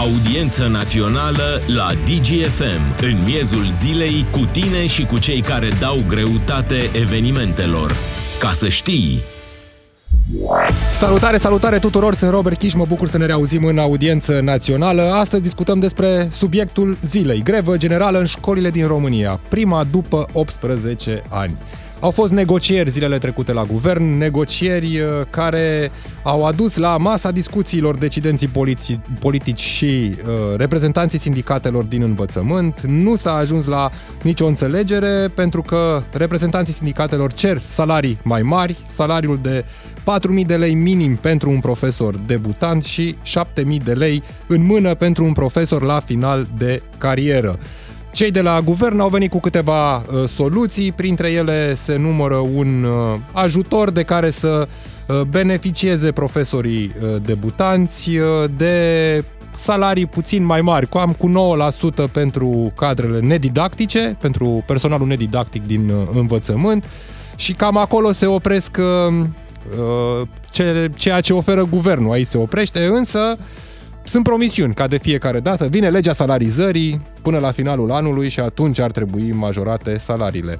Audiență națională la DGFM, în miezul zilei, cu tine și cu cei care dau greutate evenimentelor. Ca să știi! Salutare, salutare tuturor, sunt Robert Kiș, mă bucur să ne reauzim în audiență națională. Astăzi discutăm despre subiectul zilei, grevă generală în școlile din România, prima după 18 ani. Au fost negocieri zilele trecute la guvern, negocieri uh, care au adus la masa discuțiilor decidenții poliții, politici și uh, reprezentanții sindicatelor din învățământ. Nu s-a ajuns la nicio înțelegere pentru că reprezentanții sindicatelor cer salarii mai mari, salariul de 4.000 de lei minim pentru un profesor debutant și 7.000 de lei în mână pentru un profesor la final de carieră. Cei de la guvern au venit cu câteva uh, soluții, printre ele se numără un uh, ajutor de care să uh, beneficieze profesorii uh, debutanți uh, de salarii puțin mai mari, cam cu 9% pentru cadrele nedidactice, pentru personalul nedidactic din uh, învățământ. Și cam acolo se opresc uh, uh, ce, ceea ce oferă guvernul, aici se oprește, însă sunt promisiuni, ca de fiecare dată. Vine legea salarizării până la finalul anului și atunci ar trebui majorate salariile.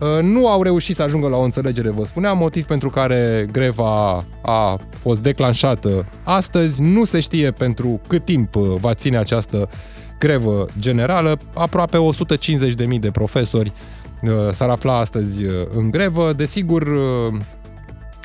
Uh, nu au reușit să ajungă la o înțelegere, vă spuneam, motiv pentru care greva a fost declanșată astăzi. Nu se știe pentru cât timp uh, va ține această grevă generală. Aproape 150.000 de profesori uh, s-ar afla astăzi în grevă. Desigur,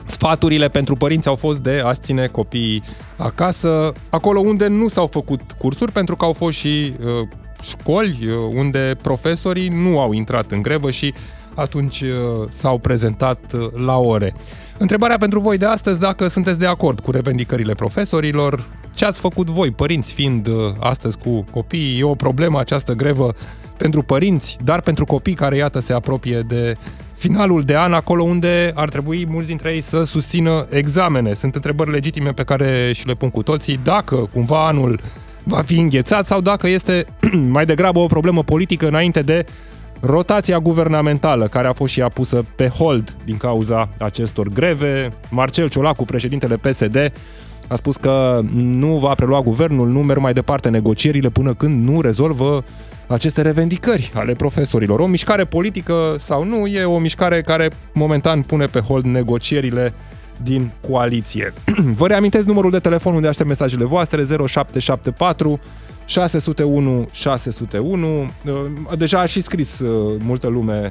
Sfaturile pentru părinți au fost de a ține copiii acasă, acolo unde nu s-au făcut cursuri, pentru că au fost și uh, școli uh, unde profesorii nu au intrat în grevă și atunci uh, s-au prezentat uh, la ore. Întrebarea pentru voi de astăzi, dacă sunteți de acord cu revendicările profesorilor, ce ați făcut voi, părinți fiind uh, astăzi cu copiii? E o problemă această grevă pentru părinți, dar pentru copii care, iată, se apropie de finalul de an, acolo unde ar trebui mulți dintre ei să susțină examene. Sunt întrebări legitime pe care și le pun cu toții, dacă cumva anul va fi înghețat sau dacă este mai degrabă o problemă politică înainte de rotația guvernamentală, care a fost și apusă pe hold din cauza acestor greve. Marcel Ciolacu, președintele PSD, a spus că nu va prelua guvernul, nu merg mai departe negocierile până când nu rezolvă aceste revendicări ale profesorilor. O mișcare politică sau nu, e o mișcare care momentan pune pe hold negocierile din coaliție. Vă reamintesc numărul de telefon unde aștept mesajele voastre 0774 601 601. Deja a și scris uh, multă lume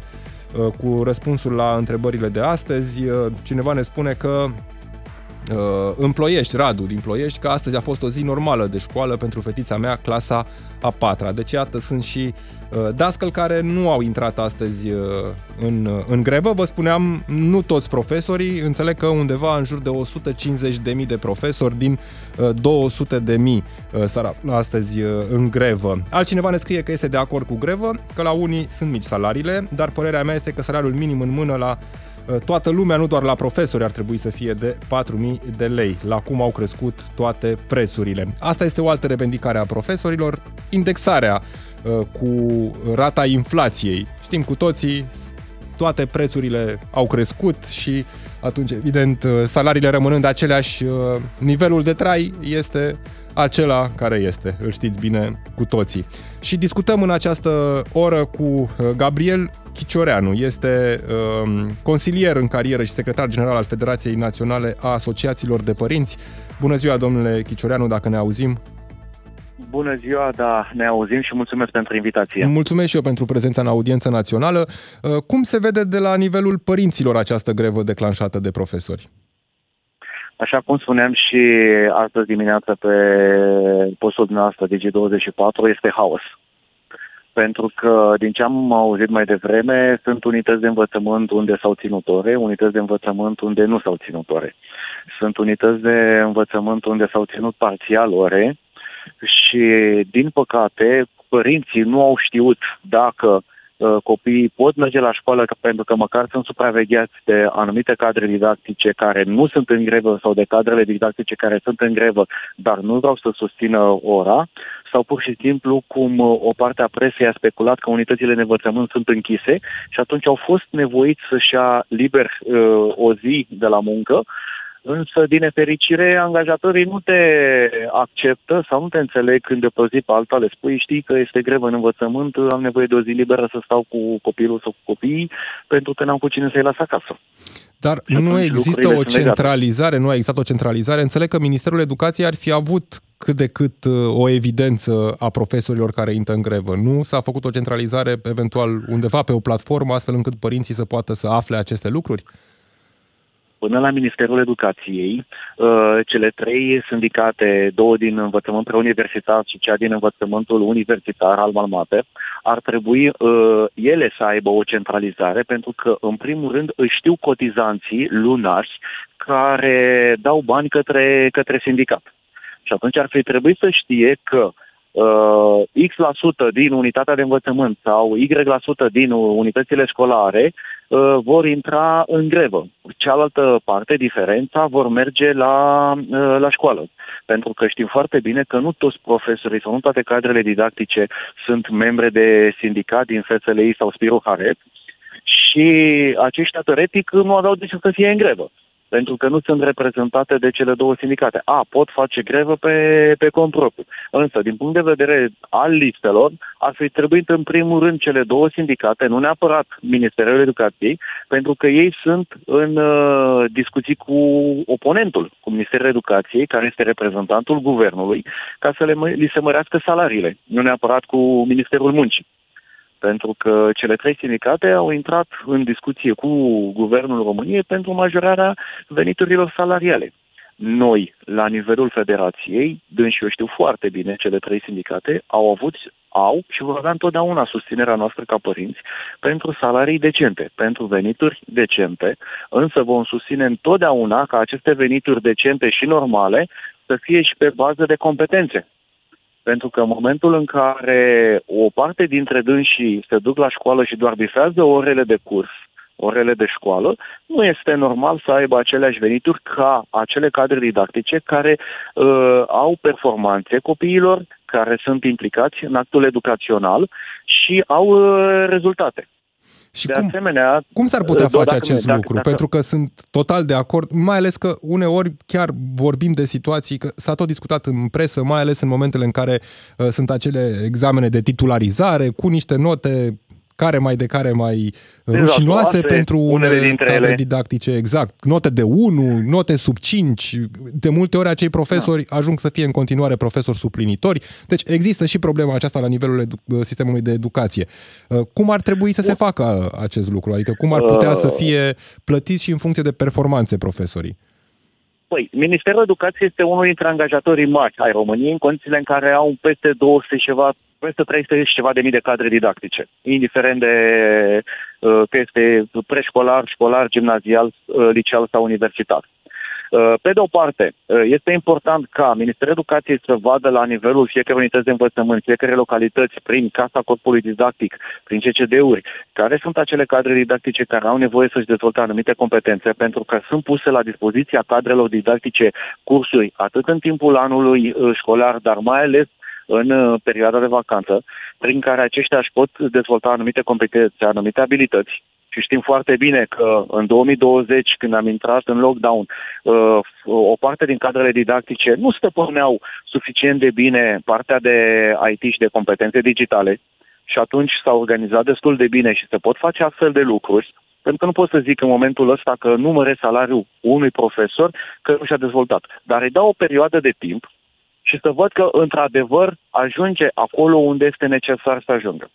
uh, cu răspunsul la întrebările de astăzi. Uh, cineva ne spune că uh, în Ploiești, Radu din Ploiești, că astăzi a fost o zi normală de școală pentru fetița mea, clasa a patra. Deci, iată, sunt și uh, dascăl care nu au intrat astăzi uh, în, uh, în grevă. Vă spuneam, nu toți profesorii, înțeleg că undeva în jur de 150.000 de profesori din uh, 200.000 uh, s-ar astăzi uh, în grevă. Altcineva ne scrie că este de acord cu grevă, că la unii sunt mici salariile, dar părerea mea este că salariul minim în mână la Uh, toată lumea, nu doar la profesori, ar trebui să fie de 4.000 de lei, la cum au crescut toate prețurile. Asta este o altă revendicare a profesorilor, indexarea uh, cu rata inflației. Știm cu toții, toate prețurile au crescut și atunci, evident, uh, salariile rămânând aceleași, nivelul de trai este acela care este, îl știți bine cu toții. Și discutăm în această oră cu uh, Gabriel Chicioreanu, este um, consilier în carieră și secretar general al Federației Naționale a Asociațiilor de Părinți. Bună ziua, domnule Chicioreanu, dacă ne auzim. Bună ziua, da, ne auzim și mulțumesc pentru invitație. Mulțumesc și eu pentru prezența în audiență națională. Uh, cum se vede de la nivelul părinților această grevă declanșată de profesori? Așa cum spuneam și astăzi dimineață pe postul dumneavoastră Digi24, este haos. Pentru că, din ce am auzit mai devreme, sunt unități de învățământ unde s-au ținut ore, unități de învățământ unde nu s-au ținut ore. Sunt unități de învățământ unde s-au ținut parțial ore și, din păcate, părinții nu au știut dacă Uh, copiii pot merge la școală pentru că măcar sunt supravegheați de anumite cadre didactice care nu sunt în grevă sau de cadrele didactice care sunt în grevă, dar nu vreau să susțină ora, sau pur și simplu cum uh, o parte a presei a speculat că unitățile de învățământ sunt închise și atunci au fost nevoiți să-și ia liber uh, o zi de la muncă Însă, din nefericire, angajatorii nu te acceptă sau nu te înțeleg când de pe zi pe alta le spui, știi că este grevă în învățământ, am nevoie de o zi liberă să stau cu copilul sau cu copiii, pentru că n-am cu cine să-i las acasă. Dar nu există o centralizare, nu a existat o centralizare. Înțeleg că Ministerul Educației ar fi avut cât de cât uh, o evidență a profesorilor care intră în grevă. Nu s-a făcut o centralizare eventual undeva pe o platformă astfel încât părinții să poată să afle aceste lucruri? Până la Ministerul Educației, uh, cele trei sindicate, două din învățământ preuniversitar și cea din învățământul universitar al Malmate, ar trebui uh, ele să aibă o centralizare pentru că, în primul rând, își știu cotizanții lunari care dau bani către, către sindicat. Și atunci ar fi trebuit să știe că uh, X% la sută din unitatea de învățământ sau Y% la sută din unitățile școlare uh, vor intra în grevă. Cealaltă parte, diferența, vor merge la, uh, la școală. Pentru că știm foarte bine că nu toți profesorii sau nu toate cadrele didactice sunt membre de sindicat din FSLI sau Spiru Haret și aceștia teoretic nu aveau de ce să fie în grevă pentru că nu sunt reprezentate de cele două sindicate. A, pot face grevă pe, pe cont propriu. Însă, din punct de vedere al listelor, ar fi trebuit în primul rând cele două sindicate, nu neapărat Ministerul Educației, pentru că ei sunt în uh, discuții cu oponentul, cu Ministerul Educației, care este reprezentantul guvernului, ca să le, li se mărească salariile, nu neapărat cu Ministerul Muncii pentru că cele trei sindicate au intrat în discuție cu Guvernul României pentru majorarea veniturilor salariale. Noi, la nivelul federației, dânsi eu știu foarte bine, cele trei sindicate au avut, au și vor avea întotdeauna susținerea noastră ca părinți pentru salarii decente, pentru venituri decente, însă vom susține întotdeauna ca aceste venituri decente și normale să fie și pe bază de competențe. Pentru că în momentul în care o parte dintre dânsii se duc la școală și doar bifează orele de curs, orele de școală, nu este normal să aibă aceleași venituri ca acele cadre didactice care uh, au performanțe copiilor, care sunt implicați în actul educațional și au uh, rezultate. Și de cum, asemenea, cum s-ar putea face acest dacă, lucru? Dacă, Pentru că sunt total de acord, mai ales că uneori chiar vorbim de situații, că s-a tot discutat în presă, mai ales în momentele în care uh, sunt acele examene de titularizare cu niște note care mai de care mai rușinoase pentru unele dintre cadre ele. didactice, exact. Note de 1, note sub 5, de multe ori acei profesori da. ajung să fie în continuare profesori suplinitori. Deci există și problema aceasta la nivelul edu- sistemului de educație. Uh, cum ar trebui să se facă acest lucru? Adică cum ar putea să uh. fie plătiți și în funcție de performanțe profesorii? Păi, Ministerul Educației este unul dintre angajatorii mari ai României în condițiile în care au peste 200 ceva, peste 300 și ceva de mii de cadre didactice, indiferent de uh, că este preșcolar, școlar, gimnazial, uh, liceal sau universitar. Uh, pe de o parte, uh, este important ca Ministerul Educației să vadă la nivelul fiecare unități de învățământ, fiecare localități, prin Casa Corpului Didactic, prin CCD-uri, care sunt acele cadre didactice care au nevoie să-și dezvolte anumite competențe, pentru că sunt puse la dispoziția cadrelor didactice cursuri atât în timpul anului uh, școlar, dar mai ales în perioada de vacanță, prin care aceștia își pot dezvolta anumite competențe, anumite abilități și știm foarte bine că în 2020, când am intrat în lockdown, uh, o parte din cadrele didactice nu stăpâneau suficient de bine partea de IT și de competențe digitale și atunci s-au organizat destul de bine și se pot face astfel de lucruri, pentru că nu pot să zic în momentul ăsta că numere salariul unui profesor că nu și-a dezvoltat. Dar îi dau o perioadă de timp și să văd că, într-adevăr, ajunge acolo unde este necesar să ajungă.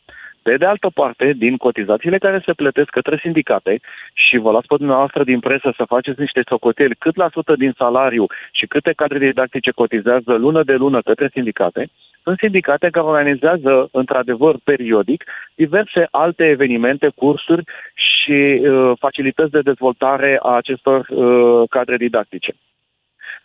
Pe de altă parte, din cotizațiile care se plătesc către sindicate, și vă las pe dumneavoastră din presă să faceți niște socoteli cât la sută din salariu și câte cadre didactice cotizează lună de lună către sindicate, sunt sindicate care organizează, într-adevăr, periodic, diverse alte evenimente, cursuri și uh, facilități de dezvoltare a acestor uh, cadre didactice.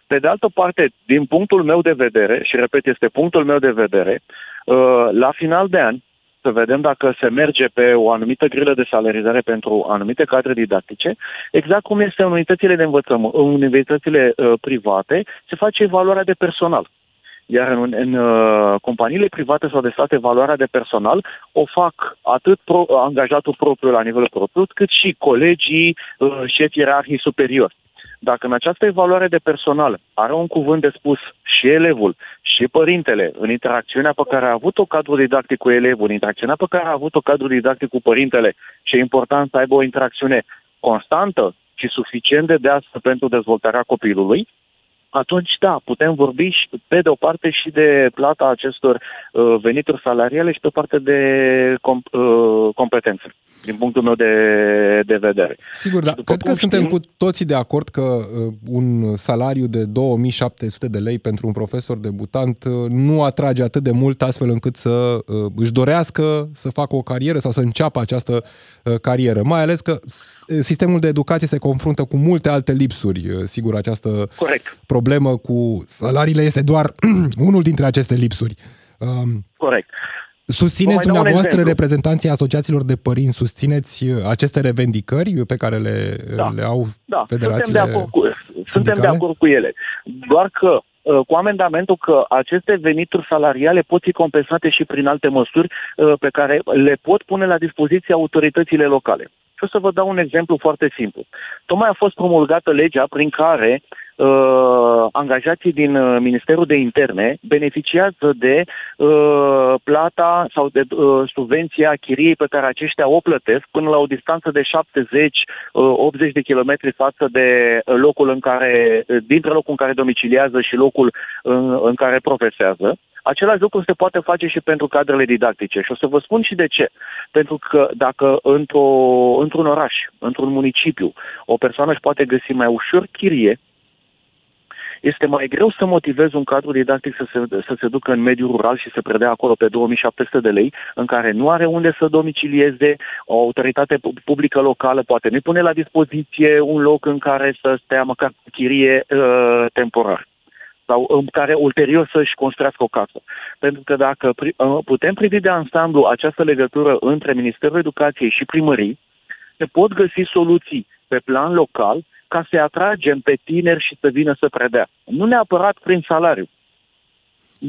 Pe de altă parte, din punctul meu de vedere, și repet, este punctul meu de vedere, uh, la final de an, să vedem dacă se merge pe o anumită grilă de salarizare pentru anumite cadre didactice, exact cum este în unitățile de învățământ, în universitățile uh, private, se face evaluarea de personal. Iar în, în uh, companiile private sau de stat, evaluarea de personal o fac atât pro, angajatul propriu la nivel propriu, cât și colegii, uh, șefi ierarhii superiori. Dacă în această evaluare de personal are un cuvânt de spus și elevul și părintele în interacțiunea pe care a avut-o cadrul didactic cu elevul, în interacțiunea pe care a avut-o cadrul didactic cu părintele și e important să aibă o interacțiune constantă și suficient de deasă pentru dezvoltarea copilului, atunci da, putem vorbi și pe de o parte și de plata acestor uh, venituri salariale și pe parte de com- uh, competențe, din punctul meu de, de vedere. Sigur, dar cred că știm, suntem cu toții de acord că uh, un salariu de 2700 de lei pentru un profesor debutant uh, nu atrage atât de mult astfel încât să uh, își dorească să facă o carieră sau să înceapă această uh, carieră. Mai ales că uh, sistemul de educație se confruntă cu multe alte lipsuri, uh, sigur, această Corect problemă cu salariile este doar unul dintre aceste lipsuri. Um, Corect. Susțineți dumneavoastră reprezentanții asociațiilor de părinți, susțineți uh, aceste revendicări pe care le, da. le au da. federațiile suntem de, acord cu, suntem de acord cu ele. Doar că uh, cu amendamentul că aceste venituri salariale pot fi compensate și prin alte măsuri uh, pe care le pot pune la dispoziție autoritățile locale. Și o să vă dau un exemplu foarte simplu. Tocmai a fost promulgată legea prin care uh, angajații din uh, Ministerul de Interne beneficiază de uh, plata sau de uh, subvenția chiriei pe care aceștia o plătesc până la o distanță de 70-80 uh, de kilometri față de locul în care, dintre locul în care domiciliază și locul în, în care profesează. Același lucru se poate face și pentru cadrele didactice și o să vă spun și de ce. Pentru că dacă într-o, într-un oraș, într-un municipiu, o persoană își poate găsi mai ușor chirie, este mai greu să motivezi un cadru didactic să se, să se ducă în mediul rural și să predea acolo pe 2700 de lei, în care nu are unde să domicilieze, o autoritate publică locală poate nu pune la dispoziție un loc în care să stea măcar cu chirie uh, temporar sau în care ulterior să-și construiască o casă. Pentru că dacă uh, putem privi de ansamblu această legătură între Ministerul Educației și primării, se pot găsi soluții pe plan local ca să-i atragem pe tineri și să vină să predea. Nu neapărat prin salariu.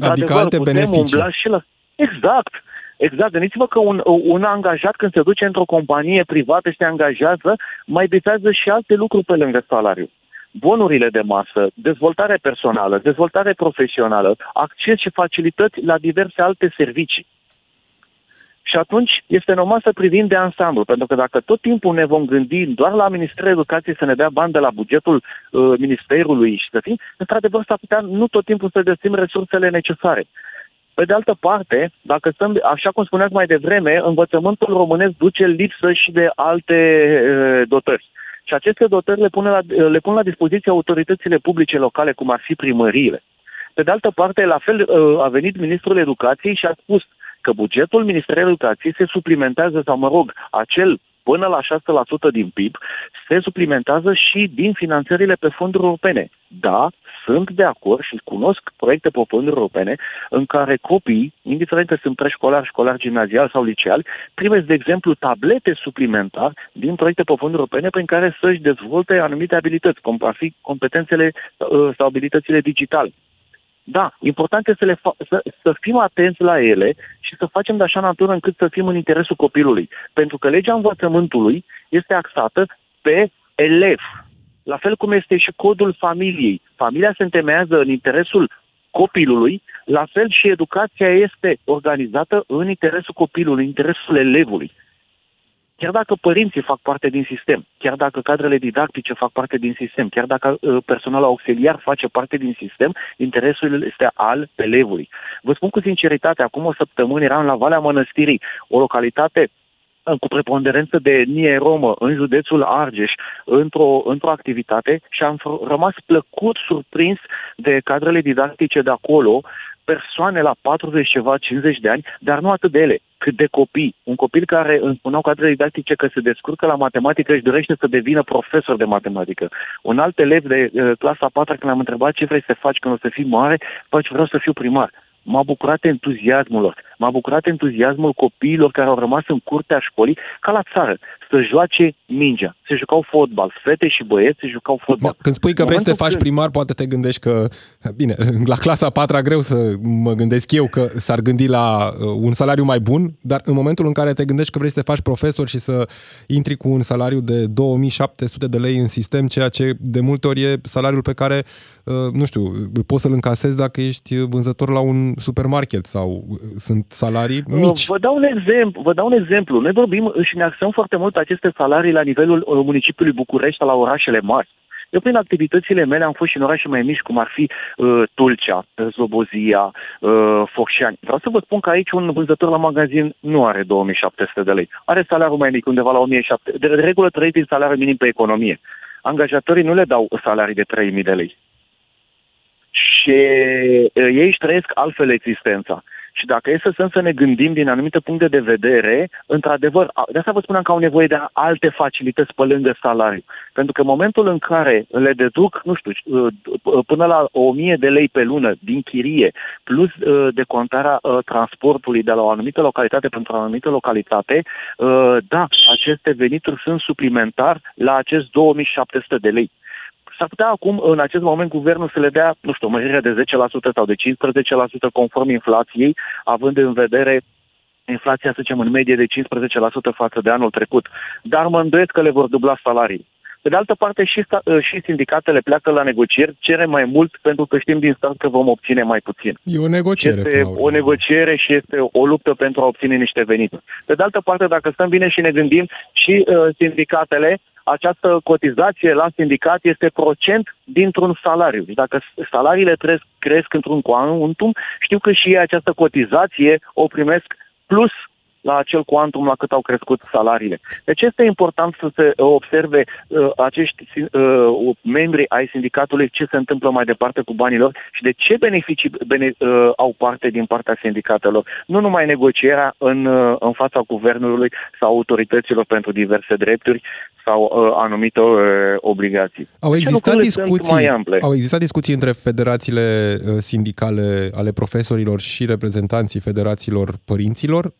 Adică adevăr, alte beneficii. Umbla și la... Exact. Exact. Gândiți-vă că un, un angajat când se duce într-o companie privată și se angajează, mai bifează și alte lucruri pe lângă salariu. Bonurile de masă, dezvoltare personală, dezvoltare profesională, acces și facilități la diverse alte servicii. Și atunci este normal să privim de ansamblu, pentru că dacă tot timpul ne vom gândi doar la Ministerul Educației să ne dea bani de la bugetul uh, Ministerului și să fim, într-adevăr s-ar putea nu tot timpul să găsim resursele necesare. Pe de altă parte, dacă stăm, așa cum spuneați mai devreme, învățământul românesc duce lipsă și de alte uh, dotări. Și aceste dotări le pun, la, le pun la dispoziție autoritățile publice locale, cum ar fi primăriile. Pe de altă parte, la fel uh, a venit Ministrul Educației și a spus că bugetul Ministerului Educației se suplimentează, sau mă rog, acel până la 6% din PIB, se suplimentează și din finanțările pe fonduri europene. Da, sunt de acord și cunosc proiecte pe fonduri europene în care copiii, indiferent că sunt preșcolari, școlari gimnazial sau liceali, primesc, de exemplu, tablete suplimentar din proiecte pe fonduri europene prin care să-și dezvolte anumite abilități, cum ar fi competențele uh, sau abilitățile digitale. Da, important este să, le fa- să, să fim atenți la ele și să facem de așa natură încât să fim în interesul copilului. Pentru că legea învățământului este axată pe elev. La fel cum este și codul familiei. Familia se întemeiază în interesul copilului, la fel și educația este organizată în interesul copilului, în interesul elevului. Chiar dacă părinții fac parte din sistem, chiar dacă cadrele didactice fac parte din sistem, chiar dacă uh, personalul auxiliar face parte din sistem, interesul este al elevului. Vă spun cu sinceritate, acum o săptămână eram la Valea Mănăstirii, o localitate uh, cu preponderență de nie romă în județul Argeș într-o, într-o activitate și am rămas plăcut surprins de cadrele didactice de acolo, persoane la 40 ceva, 50 de ani, dar nu atât de ele, cât de copii. Un copil care îmi spuneau cadrele didactice că se descurcă la matematică și dorește să devină profesor de matematică. Un alt elev de uh, clasa 4 când l-am întrebat ce vrei să faci când o să fii mare, faci vreau să fiu primar. M-a bucurat entuziasmul lor. M-a bucurat entuziasmul copiilor care au rămas în curtea școlii, ca la țară, să joace mingea. Se jucau fotbal. Fete și băieți se jucau fotbal. Da, când spui că vrei să te faci când... primar, poate te gândești că, bine, la clasa 4 greu să mă gândesc eu că s-ar gândi la uh, un salariu mai bun, dar în momentul în care te gândești că vrei să te faci profesor și să intri cu un salariu de 2700 de lei în sistem, ceea ce de multe ori e salariul pe care, uh, nu știu, poți să-l încasezi dacă ești vânzător la un supermarket sau uh, sunt salarii mici. Vă dau un exemplu. Vă dau un exemplu. Noi vorbim și ne axăm foarte mult aceste salarii la nivelul municipiului București, la orașele mari. Eu prin activitățile mele am fost și în orașe mai mici, cum ar fi uh, Tulcea, Zlobozia, uh, Focșani. Vreau să vă spun că aici un vânzător la magazin nu are 2700 de lei. Are salariul mai mic, undeva la 1700. De, de regulă trăiți din salariul minim pe economie. Angajatorii nu le dau salarii de 3000 de lei. Și uh, ei își trăiesc altfel existența. Și dacă e să să ne gândim din anumite puncte de vedere, într-adevăr, de asta vă spuneam că au nevoie de alte facilități pe lângă salariu. Pentru că în momentul în care le deduc, nu știu, uh, uh, până la 1000 de lei pe lună din chirie, plus uh, decontarea transportului de la o anumită localitate pentru o anumită localitate, da, aceste venituri sunt suplimentar la acest 2700 de lei. S-ar putea acum, în acest moment, guvernul să le dea, nu știu, mărirea de 10% sau de 15% conform inflației, având în vedere inflația, să zicem, în medie de 15% față de anul trecut. Dar mă îndoiesc că le vor dubla salarii. Pe de altă parte, și, sta, și sindicatele pleacă la negocieri, cere mai mult pentru că știm din stat că vom obține mai puțin. E o negociere. Este o negociere și este o luptă pentru a obține niște venituri. Pe de altă parte, dacă stăm bine și ne gândim, și uh, sindicatele această cotizație la sindicat este procent dintr-un salariu. Deci dacă salariile cresc, cresc într-un quantum, știu că și ei această cotizație o primesc plus la acel quantum la cât au crescut salariile. Deci este important să se observe uh, acești uh, membri ai sindicatului ce se întâmplă mai departe cu banii lor și de ce beneficii bene, uh, au parte din partea sindicatelor. Nu numai negocierea în, uh, în fața guvernului sau autorităților pentru diverse drepturi sau uh, anumite uh, obligații. Au existat, discuții, mai ample. au existat discuții între federațiile uh, sindicale ale profesorilor și reprezentanții federațiilor părinților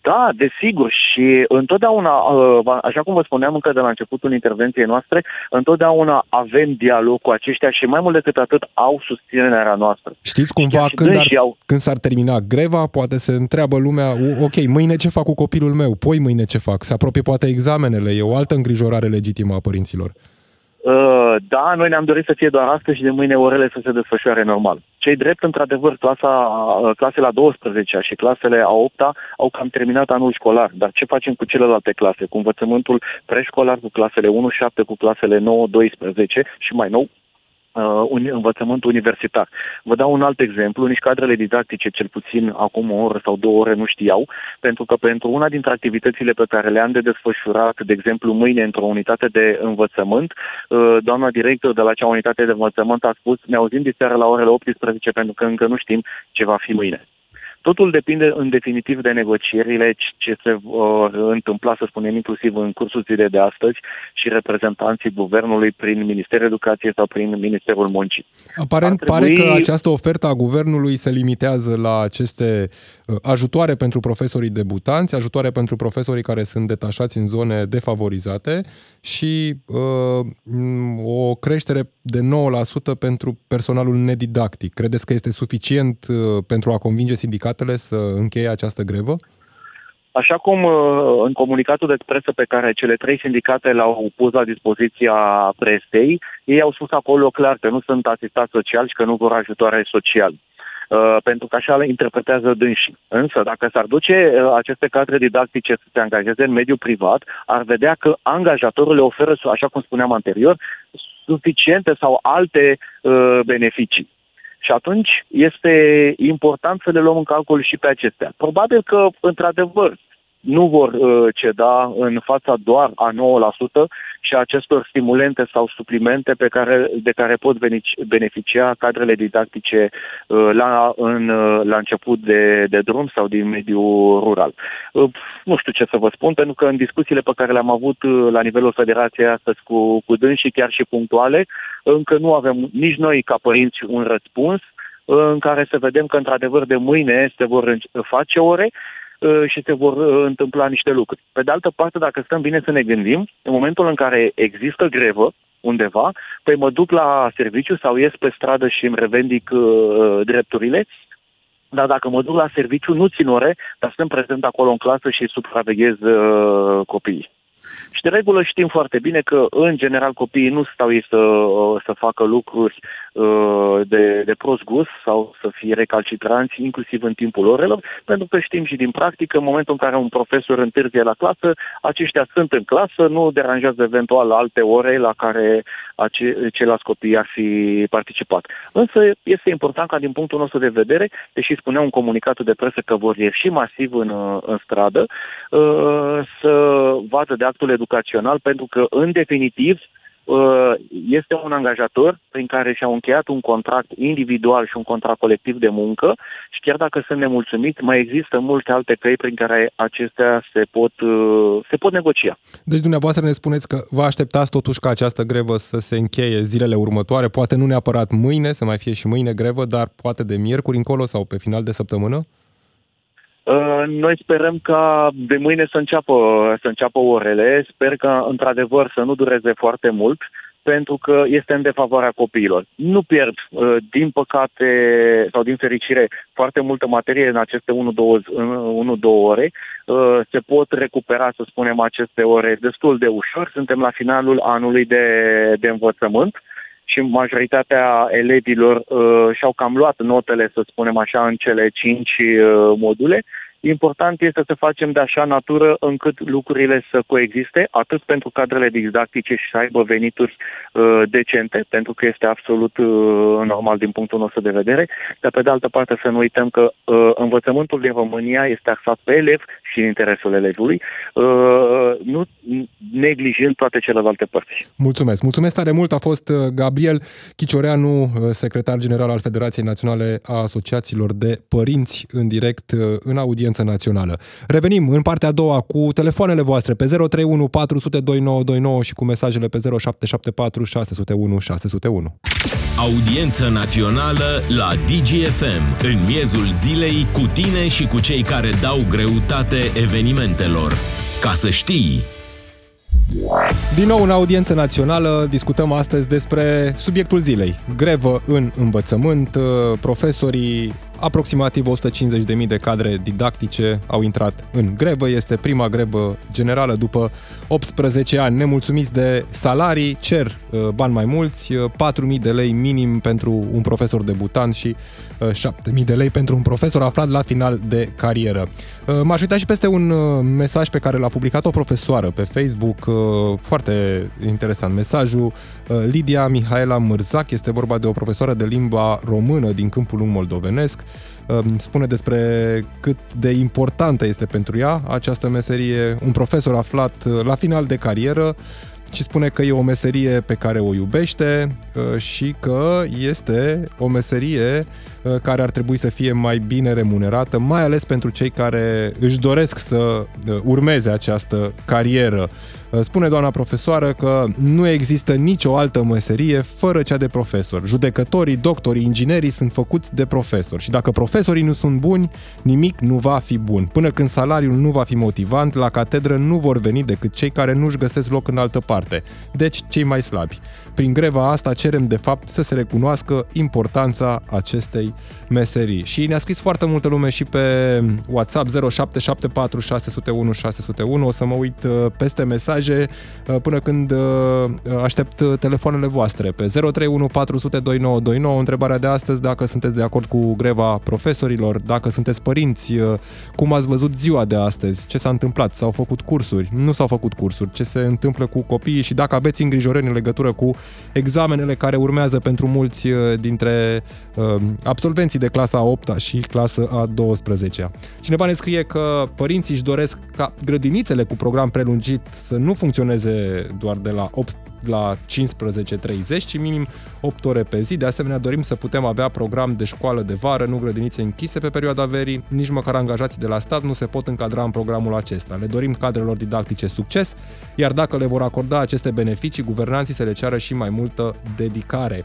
da, desigur și întotdeauna, uh, așa cum vă spuneam încă de la începutul intervenției noastre, întotdeauna avem dialog cu aceștia și mai mult decât atât au susținerea noastră. Știți cumva când, ar, au... când s-ar termina greva, poate se întreabă lumea, ok, mâine ce fac cu copilul meu, poi mâine ce fac, se apropie poate examenele, e o altă îngrijorare legitimă a părinților. Uh, da, noi ne-am dorit să fie doar astăzi și de mâine orele să se desfășoare normal. Cei drept, într-adevăr, clasa, uh, clasele a 12 și clasele a 8 au cam terminat anul școlar. Dar ce facem cu celelalte clase? Cu învățământul preșcolar, cu clasele 1-7, cu clasele 9-12 și mai nou uh, un învățământ universitar. Vă dau un alt exemplu, nici cadrele didactice, cel puțin acum o oră sau două ore, nu știau, pentru că pentru una dintre activitățile pe care le-am de desfășurat, de exemplu, mâine într-o unitate de învățământ, uh, doamna director de la acea unitate de învățământ a spus, ne auzim de seara la orele 18 pentru că încă nu știm ce va fi mâine. Totul depinde în definitiv de negocierile ce se vor întâmpla, să spunem, inclusiv în cursul zilei de astăzi și reprezentanții guvernului prin Ministerul Educației sau prin Ministerul Muncii. Aparent trebui... pare că această ofertă a guvernului se limitează la aceste uh, ajutoare pentru profesorii debutanți, ajutoare pentru profesorii care sunt detașați în zone defavorizate și uh, o creștere de 9% pentru personalul nedidactic. Credeți că este suficient uh, pentru a convinge sindicatele să încheie această grevă? Așa cum uh, în comunicatul de presă pe care cele trei sindicate l-au pus la dispoziția presei, ei au spus acolo clar că nu sunt asistați social și că nu vor ajutoare social. Uh, pentru că așa le interpretează dânsii. Însă, dacă s-ar duce uh, aceste cadre didactice să se angajeze în mediul privat, ar vedea că angajatorul le oferă, așa cum spuneam anterior, suficiente sau alte uh, beneficii. Și atunci este important să le luăm în calcul și pe acestea. Probabil că, într-adevăr, nu vor uh, ceda în fața doar a 9% și acestor stimulente sau suplimente pe care, de care pot beneficia cadrele didactice uh, la, în, uh, la început de, de drum sau din mediul rural. Nu știu ce să vă spun, pentru că în discuțiile pe care le-am avut la nivelul federației astăzi cu, cu dânsii, chiar și punctuale, încă nu avem nici noi ca părinți un răspuns în care să vedem că într-adevăr de mâine se vor face ore și se vor întâmpla niște lucruri. Pe de altă parte, dacă stăm bine să ne gândim, în momentul în care există grevă undeva, păi mă duc la serviciu sau ies pe stradă și îmi revendic uh, drepturile, dar dacă mă duc la serviciu, nu țin ore, dar sunt prezent acolo în clasă și supraveghez uh, copiii. Și de regulă știm foarte bine că, în general, copiii nu stau ei să, uh, să facă lucruri uh, de, de prost gust sau să fie recalcitranți, inclusiv în timpul orelor, pentru că știm și din practică, în momentul în care un profesor întârzie la clasă, aceștia sunt în clasă, nu deranjează eventual alte ore la care ace- ceilalți copii ar fi participat. Însă este important ca din punctul nostru de vedere, deși spunea un comunicat de presă că vor ieși masiv în, în stradă, uh, să vadă de actul educațional, pentru că, în definitiv, uh, este un angajator prin care și-au încheiat un contract individual și un contract colectiv de muncă și chiar dacă sunt nemulțumiți, mai există multe alte căi prin care acestea se pot, uh, se pot negocia. Deci dumneavoastră ne spuneți că vă așteptați totuși ca această grevă să se încheie zilele următoare, poate nu neapărat mâine, să mai fie și mâine grevă, dar poate de miercuri încolo sau pe final de săptămână? Uh, noi sperăm ca de mâine să înceapă, să înceapă orele. Sper că, într-adevăr, să nu dureze foarte mult, pentru că este în defavoarea copiilor. Nu pierd, uh, din păcate sau din fericire, foarte multă materie în aceste 1-2 ore. Uh, se pot recupera, să spunem, aceste ore destul de ușor. Suntem la finalul anului de, de învățământ și majoritatea elevilor uh, și-au cam luat notele, să spunem așa, în cele cinci uh, module. Important este să facem de așa natură încât lucrurile să coexiste, atât pentru cadrele didactice și să aibă venituri uh, decente, pentru că este absolut uh, normal din punctul nostru de vedere, dar pe de altă parte să nu uităm că uh, învățământul din România este axat pe elev și în interesul elevului, uh, nu neglijând toate celelalte părți. Mulțumesc. Mulțumesc tare mult. A fost uh, Gabriel Chicioreanu, uh, secretar general al Federației Naționale a Asociațiilor de Părinți, în direct în audiență audiență națională. Revenim în partea a doua cu telefoanele voastre pe 031 400 2929 și cu mesajele pe 0774 601 601. Audiență națională la DGFM, în miezul zilei, cu tine și cu cei care dau greutate evenimentelor. Ca să știi! Din nou în audiență națională discutăm astăzi despre subiectul zilei. Grevă în învățământ, profesorii Aproximativ 150.000 de cadre didactice au intrat în grevă. Este prima grevă generală după 18 ani. Nemulțumiți de salarii, cer uh, bani mai mulți, 4.000 uh, de lei minim pentru un profesor debutant și 7.000 uh, de lei pentru un profesor aflat la final de carieră. M-aș uita și peste un mesaj pe care l-a publicat o profesoară pe Facebook, foarte interesant mesajul. Lidia Mihaela Mărzac este vorba de o profesoară de limba română din Câmpul Lung Moldovenesc spune despre cât de importantă este pentru ea această meserie, un profesor aflat uh, la final de carieră și spune că e o meserie pe care o iubește uh, și că este o meserie uh, care ar trebui să fie mai bine remunerată, mai ales pentru cei care își doresc să urmeze această carieră Spune doamna profesoară că nu există nicio altă meserie fără cea de profesor. Judecătorii, doctorii, inginerii sunt făcuți de profesori și dacă profesorii nu sunt buni, nimic nu va fi bun. Până când salariul nu va fi motivant, la catedră nu vor veni decât cei care nu-și găsesc loc în altă parte, deci cei mai slabi. Prin greva asta cerem de fapt să se recunoască importanța acestei meserii. Și ne-a scris foarte multă lume și pe WhatsApp 0774 601 601. O să mă uit uh, peste mesaje uh, până când uh, aștept telefoanele voastre pe 031 400 2929. Întrebarea de astăzi dacă sunteți de acord cu greva profesorilor, dacă sunteți părinți, cum ați văzut ziua de astăzi, ce s-a întâmplat, s-au făcut cursuri, nu s-au făcut cursuri, ce se întâmplă cu copiii și dacă aveți îngrijorări în legătură cu examenele care urmează pentru mulți dintre absolvenții de clasa a 8 și clasa a 12 -a. Cineva ne scrie că părinții își doresc ca grădinițele cu program prelungit să nu funcționeze doar de la 8 la 15.30, ci minim 8 ore pe zi. De asemenea, dorim să putem avea program de școală de vară, nu grădinițe închise pe perioada verii, nici măcar angajații de la stat nu se pot încadra în programul acesta. Le dorim cadrelor didactice succes, iar dacă le vor acorda aceste beneficii, guvernanții să le ceară și mai multă dedicare.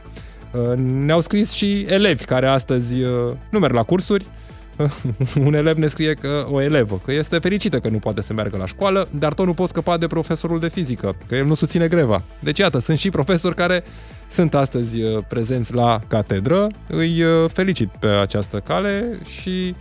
Ne-au scris și elevi care astăzi nu merg la cursuri, un elev ne scrie că o elevă, că este fericită că nu poate să meargă la școală, dar tot nu pot scăpa de profesorul de fizică, că el nu susține greva. Deci iată, sunt și profesori care sunt astăzi prezenți la catedră. Îi felicit pe această cale și Ehm,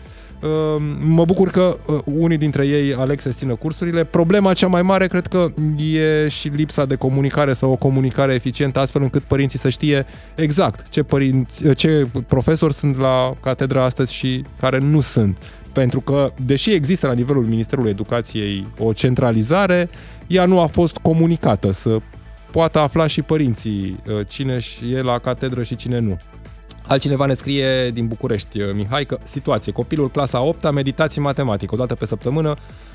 mă bucur că uh, unii dintre ei aleg să țină cursurile. Problema cea mai mare cred că e și lipsa de comunicare sau o comunicare eficientă astfel încât părinții să știe exact ce, părinți, uh, ce profesori sunt la catedra astăzi și care nu sunt. Pentru că, deși există la nivelul Ministerului Educației o centralizare, ea nu a fost comunicată să poată afla și părinții uh, cine e la catedră și cine nu. Altcineva ne scrie din București, uh, Mihai, că situație, copilul clasa 8 meditații matematică, o dată pe săptămână,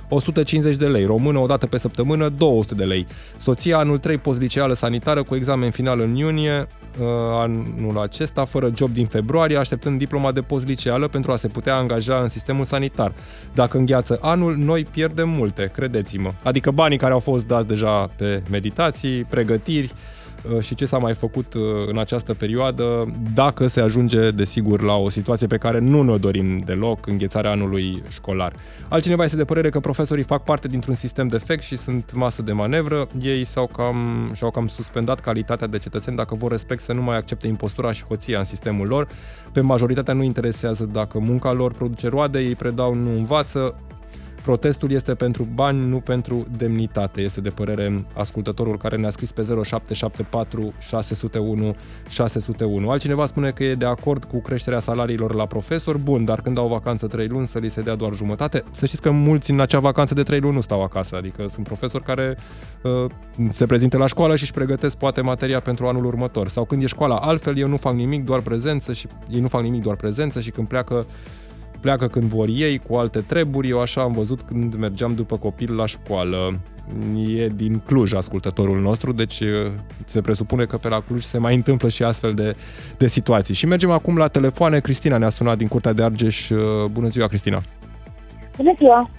150 de lei, română o dată pe săptămână, 200 de lei. Soția anul 3 postliceală sanitară cu examen final în iunie, uh, anul acesta, fără job din februarie, așteptând diploma de postliceală pentru a se putea angaja în sistemul sanitar. Dacă îngheață anul, noi pierdem multe, credeți-mă. Adică banii care au fost dați deja pe meditații, pregătiri, Uh, și ce s-a mai făcut uh, în această perioadă, dacă se ajunge, desigur, la o situație pe care nu ne-o dorim deloc, înghețarea anului școlar. Altcineva este de părere că profesorii fac parte dintr-un sistem defect și sunt masă de manevră. Ei s-au cam, și-au cam suspendat calitatea de cetățeni dacă vor respect să nu mai accepte impostura și hoția în sistemul lor. Pe majoritatea nu interesează dacă munca lor produce roade, ei predau, nu învață, Protestul este pentru bani, nu pentru demnitate, este de părere ascultătorul care ne-a scris pe 0774 601 601. Altcineva spune că e de acord cu creșterea salariilor la profesor, bun, dar când au vacanță 3 luni să li se dea doar jumătate. Să știți că mulți în acea vacanță de 3 luni nu stau acasă, adică sunt profesori care uh, se prezintă la școală și își pregătesc poate materia pentru anul următor. Sau când e școala altfel, eu nu fac nimic, doar prezență și ei nu fac nimic, doar prezență și când pleacă pleacă când vor ei cu alte treburi. Eu așa am văzut când mergeam după copil la școală. E din Cluj ascultătorul nostru, deci uh, se presupune că pe la Cluj se mai întâmplă și astfel de, de situații. Și mergem acum la telefoane. Cristina ne-a sunat din Curtea de Argeș. Uh, bună ziua, Cristina! Bună ziua!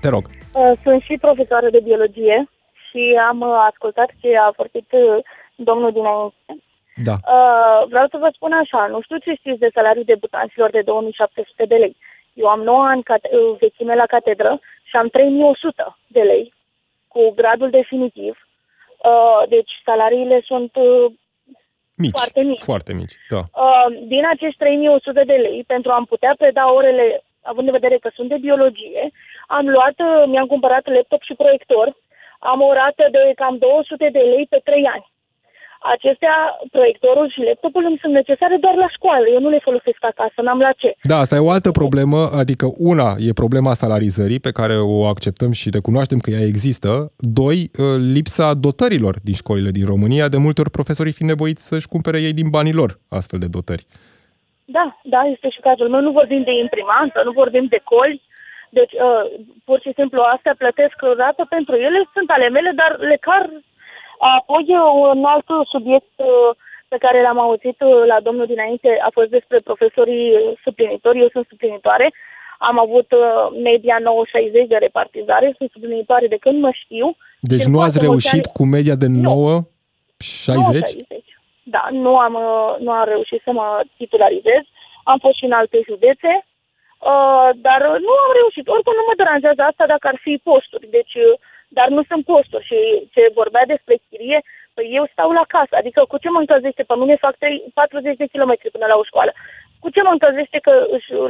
Te rog! Uh, sunt și profesoară de biologie și am ascultat ce a vorbit domnul dinainte da. Uh, vreau să vă spun așa, nu știu ce știți de salariul debutanților de 2700 de lei. Eu am 9 ani cate- uh, vechime la catedră și am 3100 de lei cu gradul definitiv. Uh, deci salariile sunt uh, mici, foarte mici. Foarte mici, da. Uh, din acești 3100 de lei, pentru a-mi putea preda orele, având în vedere că sunt de biologie, am luat, uh, mi-am cumpărat laptop și proiector, am o rată de cam 200 de lei pe 3 ani acestea, proiectorul și laptopul îmi sunt necesare doar la școală. Eu nu le folosesc acasă, n-am la ce. Da, asta e o altă problemă, adică una e problema salarizării pe care o acceptăm și recunoaștem că ea există. Doi, ă, lipsa dotărilor din școlile din România. De multe ori profesorii fi nevoiți să-și cumpere ei din banii lor astfel de dotări. Da, da, este și cazul meu. Nu vorbim de imprimantă, nu vorbim de coli. Deci, uh, pur și simplu, astea plătesc rată pentru ele, sunt ale mele, dar le car Apoi, un alt subiect uh, pe care l-am auzit uh, la domnul dinainte a fost despre profesorii suplinitori. Eu sunt suplinitoare. Am avut uh, media 960 de repartizare, sunt suplinitoare de când mă știu. Deci nu ați reușit ani... cu media de 960? Da, nu am, nu am reușit să mă titularizez. Am fost și în alte județe, uh, dar nu am reușit. Oricum nu mă deranjează asta dacă ar fi posturi. Deci uh, dar nu sunt posturi și ce vorbea despre chirie, păi eu stau la casă, adică cu ce mă încălzește pe mine fac 3, 40 de kilometri până la o școală. Cu ce mă încălzește că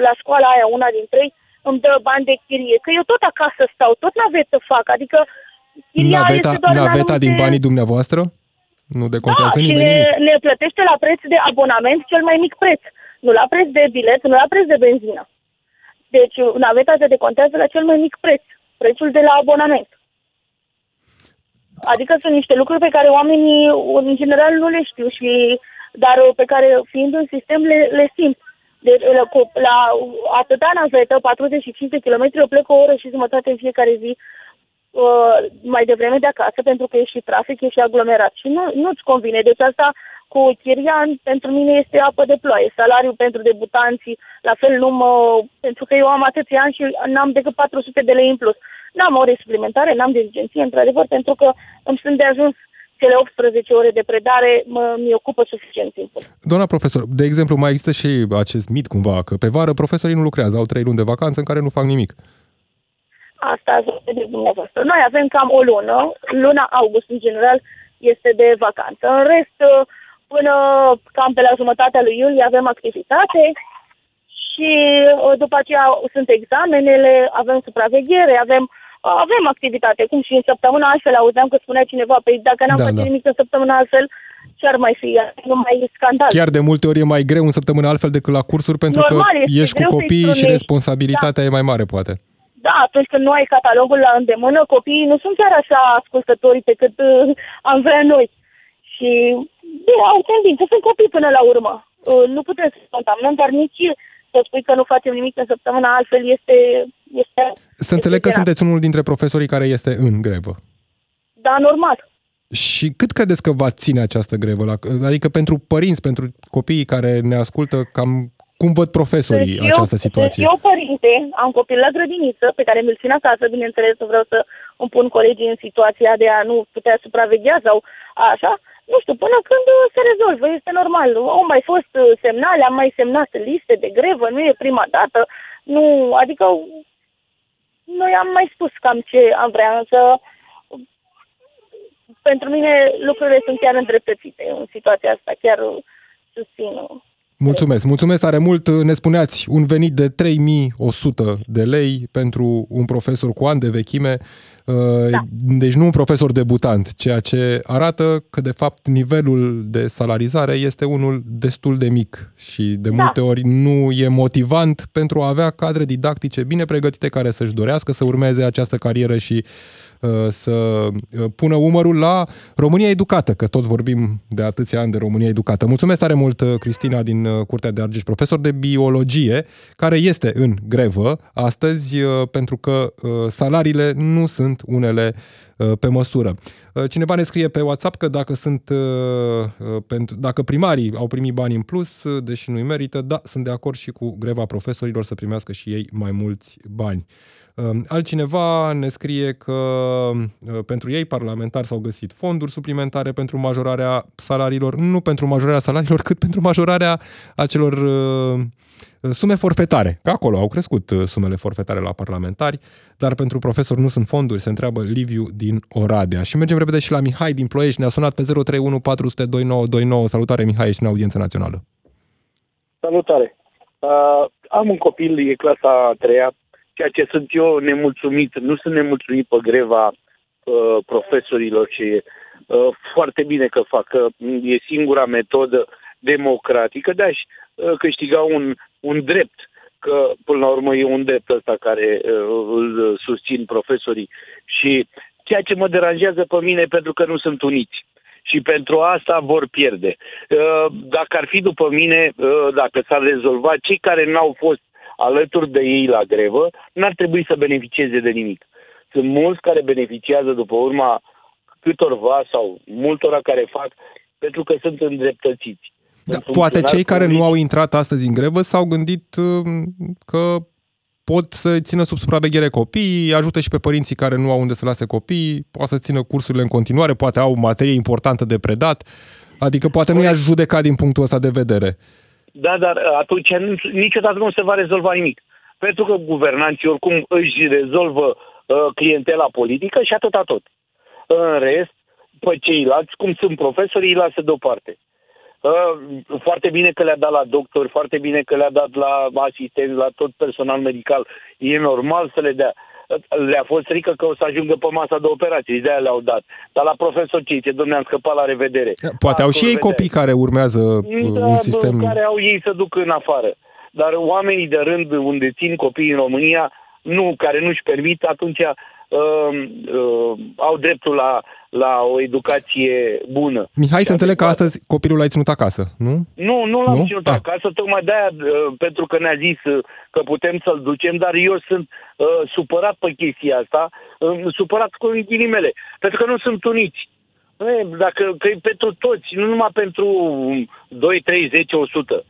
la școala aia, una din trei, îmi dă bani de chirie, că eu tot acasă stau, tot navetă fac, adică chiria naveta, este doar naveta din banii dumneavoastră? Nu decontează da, nimeni și ne, ne plătește la preț de abonament cel mai mic preț. Nu la preț de bilet, nu la preț de benzină. Deci naveta se decontează la cel mai mic preț, prețul de la abonament. Adică sunt niște lucruri pe care oamenii în general nu le știu și dar pe care fiind în sistem le, le simt. Deci la, la atâta navetă, 45 de kilometri, eu plec o oră și jumătate în fiecare zi uh, mai devreme de acasă, pentru că e și trafic, e și aglomerat. Și nu, nu-ți convine. Deci asta cu chiria pentru mine este apă de ploaie. Salariul pentru debutanții, la fel nu mă... Pentru că eu am atâția ani și n-am decât 400 de lei în plus. N-am ore suplimentare, n-am diligenție, într-adevăr, pentru că îmi sunt de ajuns cele 18 ore de predare mă, mi ocupă suficient timp. Doamna profesor, de exemplu, mai există și acest mit cumva, că pe vară profesorii nu lucrează, au trei luni de vacanță în care nu fac nimic. Asta de dumneavoastră. Noi avem cam o lună, luna august în general este de vacanță. În rest, până cam pe la jumătatea lui iulie avem activitate și după aceea sunt examenele, avem supraveghere, avem avem activitate, cum și în săptămâna altfel auzeam că spunea cineva, păi dacă n-am da, face da. nimic în săptămâna altfel, ce ar mai fi? Nu mai e scandal. Chiar de multe ori e mai greu în săptămâna altfel decât la cursuri, pentru Normal, că ești cu copiii și responsabilitatea da. e mai mare, poate. Da, atunci când nu ai catalogul la îndemână, copiii nu sunt chiar așa ascultători pe cât uh, am vrea noi. Și bine, au tendință, sunt copii până la urmă. Uh, nu putem să contaminăm, dar nici să spui că nu facem nimic în săptămâna altfel este... este să înțeleg că sunteți unul dintre profesorii care este în grevă. Da, normal. Și cât credeți că va ține această grevă? Adică pentru părinți, pentru copiii care ne ascultă, cam cum văd profesorii deci această eu, situație? eu, părinte, am copil la grădiniță pe care mi-l țin acasă, bineînțeles, nu vreau să îmi pun colegii în situația de a nu putea supraveghea sau așa nu știu, până când uh, se rezolvă, este normal. Au mai fost uh, semnale, am mai semnat liste de grevă, nu e prima dată, nu, adică noi am mai spus cam ce am vrea, însă pentru mine lucrurile sunt chiar îndreptățite în situația asta, chiar susțin Mulțumesc, mulțumesc tare mult. Ne spuneați un venit de 3100 de lei pentru un profesor cu ani de vechime, da. deci nu un profesor debutant, ceea ce arată că de fapt nivelul de salarizare este unul destul de mic și de da. multe ori nu e motivant pentru a avea cadre didactice bine pregătite care să-și dorească să urmeze această carieră și Uh, să uh, pună umărul la România Educată, că tot vorbim de atâția ani de România Educată. Mulțumesc tare mult, uh, Cristina din Curtea de Argeș, profesor de biologie, care este în grevă astăzi pentru că salariile nu sunt unele pe măsură. Cineva ne scrie pe WhatsApp că dacă sunt dacă primarii au primit bani în plus, deși nu-i merită, da, sunt de acord și cu greva profesorilor să primească și ei mai mulți bani. Ehm, altcineva ne scrie că uh, pentru ei parlamentari s-au găsit fonduri suplimentare pentru majorarea salariilor, nu pentru majorarea salariilor, cât pentru majorarea acelor uh, sume forfetare. Că acolo au crescut uh, sumele forfetare la parlamentari, dar pentru profesori nu sunt fonduri, se întreabă Liviu din Oradea. Și mergem repede și la Mihai din Ploiești, ne-a sunat pe 031 400 2929. Salutare Mihai, ești în audiență națională. Salutare! Uh, am un copil, e clasa a treia, ceea ce sunt eu nemulțumit. Nu sunt nemulțumit pe greva uh, profesorilor și uh, foarte bine că fac, că e singura metodă democratică de a-și uh, câștiga un, un drept că până la urmă e un drept ăsta care uh, îl susțin profesorii și ceea ce mă deranjează pe mine pentru că nu sunt uniți și pentru asta vor pierde. Uh, dacă ar fi după mine, uh, dacă s-ar rezolva, cei care n-au fost alături de ei la grevă, n-ar trebui să beneficieze de nimic. Sunt mulți care beneficiază după urma câtorva sau multora care fac pentru că sunt îndreptățiți. Da, poate cei care nu au intrat astăzi în grevă s-au gândit um, că pot să țină sub supraveghere copiii, ajută și pe părinții care nu au unde să lase copiii, poate să țină cursurile în continuare, poate au materie importantă de predat, adică poate nu i-a judecat din punctul ăsta de vedere. Da, dar uh, atunci niciodată nu se va rezolva nimic. Pentru că guvernanții oricum își rezolvă uh, clientela politică și atâta tot. În rest, pe ceilalți, cum sunt profesorii, îi lasă deoparte. Uh, foarte bine că le-a dat la doctori, foarte bine că le-a dat la asistenți, la tot personal medical. E normal să le dea le-a fost frică că o să ajungă pe masa de operații, de-aia le-au dat. Dar la profesor ce zice, domne, am scăpat la revedere. Poate au și ei copii care urmează da, un sistem... Care au ei să duc în afară. Dar oamenii de rând unde țin copii în România, nu, care nu-și permit, atunci uh, uh, au dreptul la, la o educație bună. Mihai, să înțeleg că astăzi copilul l-ai ținut acasă, nu? Nu, nu l-am nu? ținut ah. acasă, tocmai de-aia, uh, pentru că ne-a zis uh, că putem să-l ducem, dar eu sunt uh, supărat pe chestia asta, uh, supărat cu ghilimele, pentru că nu sunt uniți. E, dacă că e pentru toți, nu numai pentru 2, 3, 10, 100.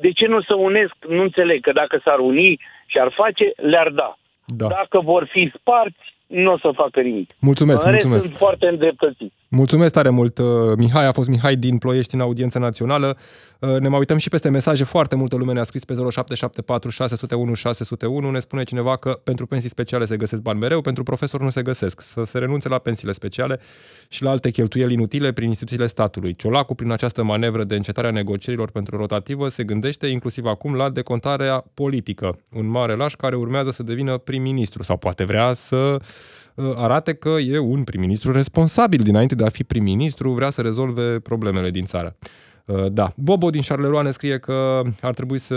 De ce nu să unesc? Nu înțeleg că dacă s-ar uni și ar face, le-ar da. Da. Dacă vor fi sparți, nu o să facă nimic. Mulțumesc, în mulțumesc. sunt foarte îndreptățiți. Mulțumesc tare mult, uh, Mihai. A fost Mihai din Ploiești în audiență națională. Uh, ne mai uităm și peste mesaje. Foarte multă lume ne-a scris pe 0774 601 601. Ne spune cineva că pentru pensii speciale se găsesc bani mereu, pentru profesori nu se găsesc. Să se renunțe la pensiile speciale și la alte cheltuieli inutile prin instituțiile statului. Ciolacu, prin această manevră de încetare a negocierilor pentru rotativă, se gândește inclusiv acum la decontarea politică. Un mare laș care urmează să devină prim-ministru sau poate vrea să Uh, arate că e un prim-ministru responsabil dinainte de a fi prim-ministru, vrea să rezolve problemele din țară. Uh, da. Bobo din Șarleroane scrie că ar trebui să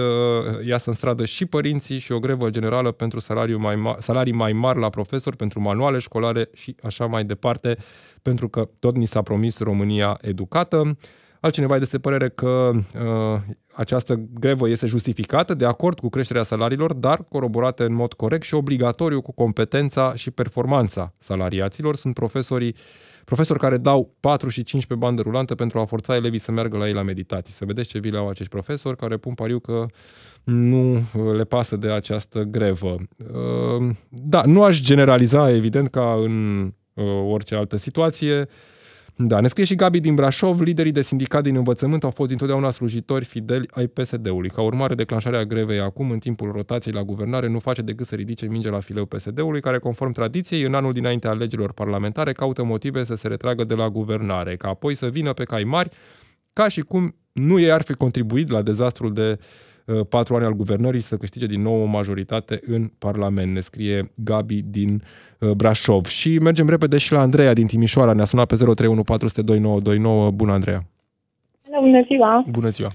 iasă în stradă și părinții și o grevă generală pentru salariu mai ma- salarii mai mari la profesori, pentru manuale școlare și așa mai departe, pentru că tot ni s-a promis România educată. Altcineva este de părere că uh, această grevă este justificată, de acord cu creșterea salariilor, dar coroborată în mod corect și obligatoriu cu competența și performanța salariaților. Sunt profesorii profesori care dau 4 și 5 pe bandă rulantă pentru a forța elevii să meargă la ei la meditații. Să vedeți ce vile au acești profesori care pun pariu că nu uh, le pasă de această grevă. Uh, da, nu aș generaliza, evident, ca în uh, orice altă situație. Da, ne scrie și Gabi din Brașov, liderii de sindicat din învățământ au fost întotdeauna slujitori fideli ai PSD-ului. Ca urmare, declanșarea grevei acum, în timpul rotației la guvernare, nu face decât să ridice mingea la fileu PSD-ului, care, conform tradiției, în anul dinainte a legilor parlamentare, caută motive să se retragă de la guvernare, ca apoi să vină pe cai mari, ca și cum nu ei ar fi contribuit la dezastrul de uh, patru ani al guvernării să câștige din nou o majoritate în Parlament, ne scrie Gabi din uh, Uh, Brașov. Și mergem repede și la Andreea din Timișoara. Ne-a sunat pe 031 Bună, Andreea! Bună ziua! Bună ziua!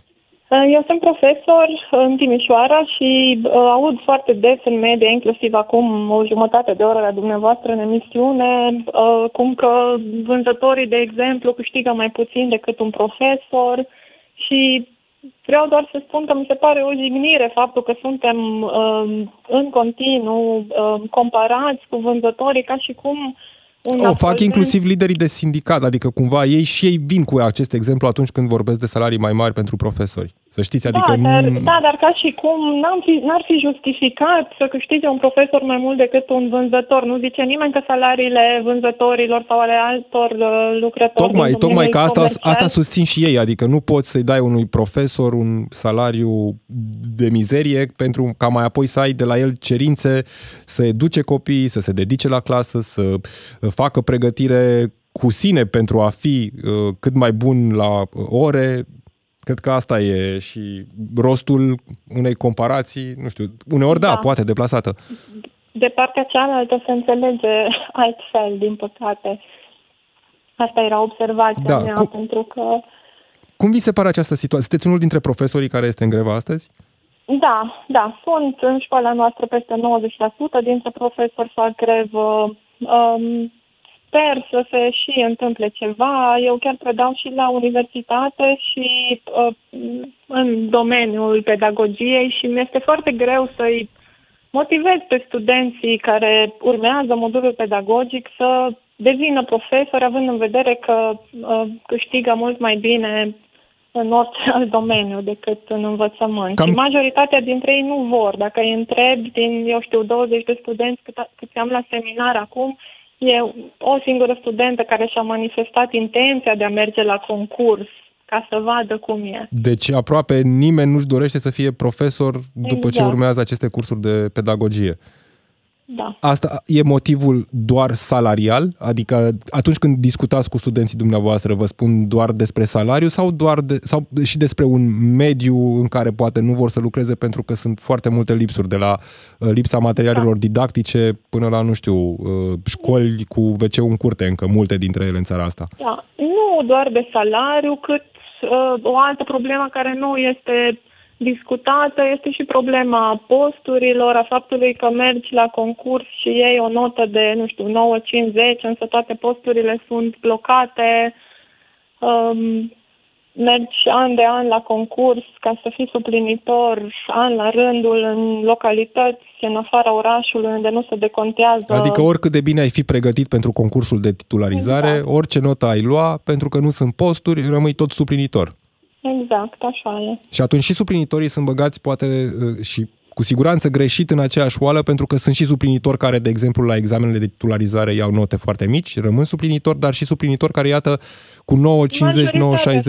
Uh, eu sunt profesor în Timișoara și uh, aud foarte des în media, inclusiv acum o jumătate de oră la dumneavoastră în emisiune, uh, cum că vânzătorii, de exemplu, câștigă mai puțin decât un profesor și Vreau doar să spun că mi se pare o jignire faptul că suntem uh, în continuu uh, comparați cu vânzătorii ca și cum un o fac inclusiv liderii de sindicat, adică cumva ei și ei vin cu acest exemplu atunci când vorbesc de salarii mai mari pentru profesori. Să știți, adică... Da, dar, nu... da, dar ca și cum n-am fi, n-ar fi justificat să câștige un profesor mai mult decât un vânzător. Nu zice nimeni că salariile vânzătorilor sau ale altor uh, lucrători... Tocmai, tocmai că asta, asta susțin și ei, adică nu poți să-i dai unui profesor un salariu de mizerie pentru ca mai apoi să ai de la el cerințe să educe copiii, să se dedice la clasă, să facă pregătire cu sine pentru a fi uh, cât mai bun la ore, Cred că asta e și rostul unei comparații, nu știu, uneori da, da poate deplasată. De partea cealaltă se înțelege altfel, din păcate. Asta era observația da. mea, cum, pentru că... Cum vi se pare această situație? Sunteți unul dintre profesorii care este în grevă astăzi? Da, da. Sunt în școala noastră peste 90% dintre profesori fac grevă. Um, sper să se și întâmple ceva. Eu chiar predau și la universitate și uh, în domeniul pedagogiei și mi-este foarte greu să-i motivez pe studenții care urmează modulul pedagogic să devină profesori, având în vedere că uh, câștigă mult mai bine în orice alt domeniu decât în învățământ. Cam... Și majoritatea dintre ei nu vor. Dacă îi întreb din, eu știu, 20 de studenți cât, cât am la seminar acum, E o singură studentă care și-a manifestat intenția de a merge la concurs ca să vadă cum e. Deci aproape nimeni nu-și dorește să fie profesor după exact. ce urmează aceste cursuri de pedagogie. Da. Asta e motivul doar salarial? Adică atunci când discutați cu studenții dumneavoastră, vă spun doar despre salariu sau, doar de, sau și despre un mediu în care poate nu vor să lucreze pentru că sunt foarte multe lipsuri, de la uh, lipsa materialelor da. didactice până la, nu știu, uh, școli cu wc în curte, încă multe dintre ele în țara asta. Da, nu doar de salariu, cât uh, o altă problemă care nu este discutată este și problema posturilor, a faptului că mergi la concurs și iei o notă de, nu știu, 9-50, însă toate posturile sunt blocate. Um, mergi an de an la concurs ca să fii suplinitor an la rândul în localități în afara orașului unde nu se decontează. Adică oricât de bine ai fi pregătit pentru concursul de titularizare, exact. orice notă ai lua, pentru că nu sunt posturi, rămâi tot suplinitor. Exact, așa e. Și atunci și suplinitorii sunt băgați poate uh, și cu siguranță greșit în aceeași oală, pentru că sunt și suplinitori care, de exemplu, la examenele de titularizare iau note foarte mici, rămân suplinitori, dar și suplinitori care, iată, cu 9,50,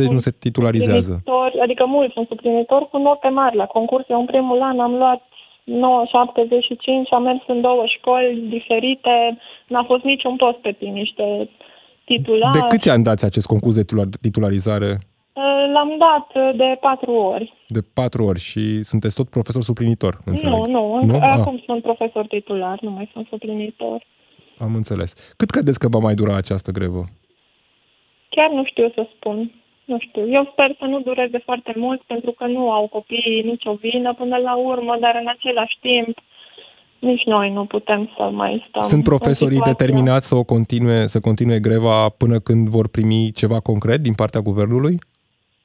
9,60 nu se titularizează. Adică mulți sunt suplinitori cu note mari. La concurs, eu în primul an am luat 9,75, am mers în două școli diferite, n-a fost niciun post pe niște titulari. De câți ani dați acest concurs de titularizare? L-am dat de patru ori. De patru ori și sunteți tot profesor suplinitor, înțeleg? Nu, nu, nu? acum ah. sunt profesor titular, nu mai sunt suplinitor. Am înțeles. Cât credeți că va mai dura această grevă? Chiar nu știu să spun. Nu știu. Eu sper să nu dureze foarte mult pentru că nu au copiii nicio vină până la urmă, dar în același timp nici noi nu putem să mai stăm. Sunt profesorii determinați să o continue, să continue greva până când vor primi ceva concret din partea guvernului?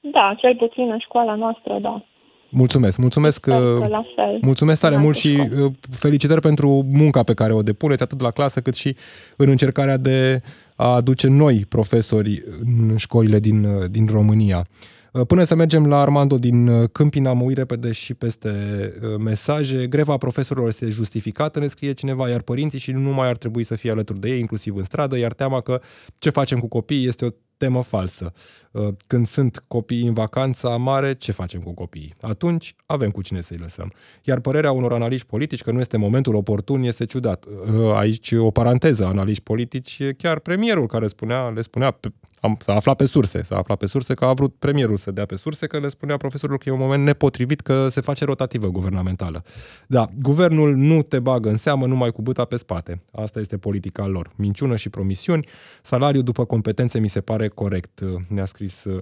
Da, cel puțin în școala noastră, da. Mulțumesc, mulțumesc, la fel. mulțumesc tare mult și uh, felicitări pentru munca pe care o depuneți atât la clasă cât și în încercarea de a aduce noi profesori în școlile din, uh, din România. Uh, până să mergem la Armando din Câmpina, mă uit repede și peste mesaje. Greva profesorilor este justificată, ne scrie cineva, iar părinții și nu mai ar trebui să fie alături de ei, inclusiv în stradă, iar teama că ce facem cu copiii este o temă falsă. Uh, când sunt copii în vacanța mare, ce facem cu copiii? Atunci avem cu cine să-i lăsăm. Iar părerea unor analiști politici că nu este momentul oportun este ciudat. Uh, aici o paranteză, analiști politici, chiar premierul care spunea, le spunea am, s-a aflat pe surse, s-a aflat pe surse că a vrut premierul să dea pe surse, că le spunea profesorul că e un moment nepotrivit, că se face rotativă guvernamentală. Da, guvernul nu te bagă în seamă numai cu buta pe spate. Asta este politica lor. Minciună și promisiuni. Salariul după competențe mi se pare corect, ne-a scris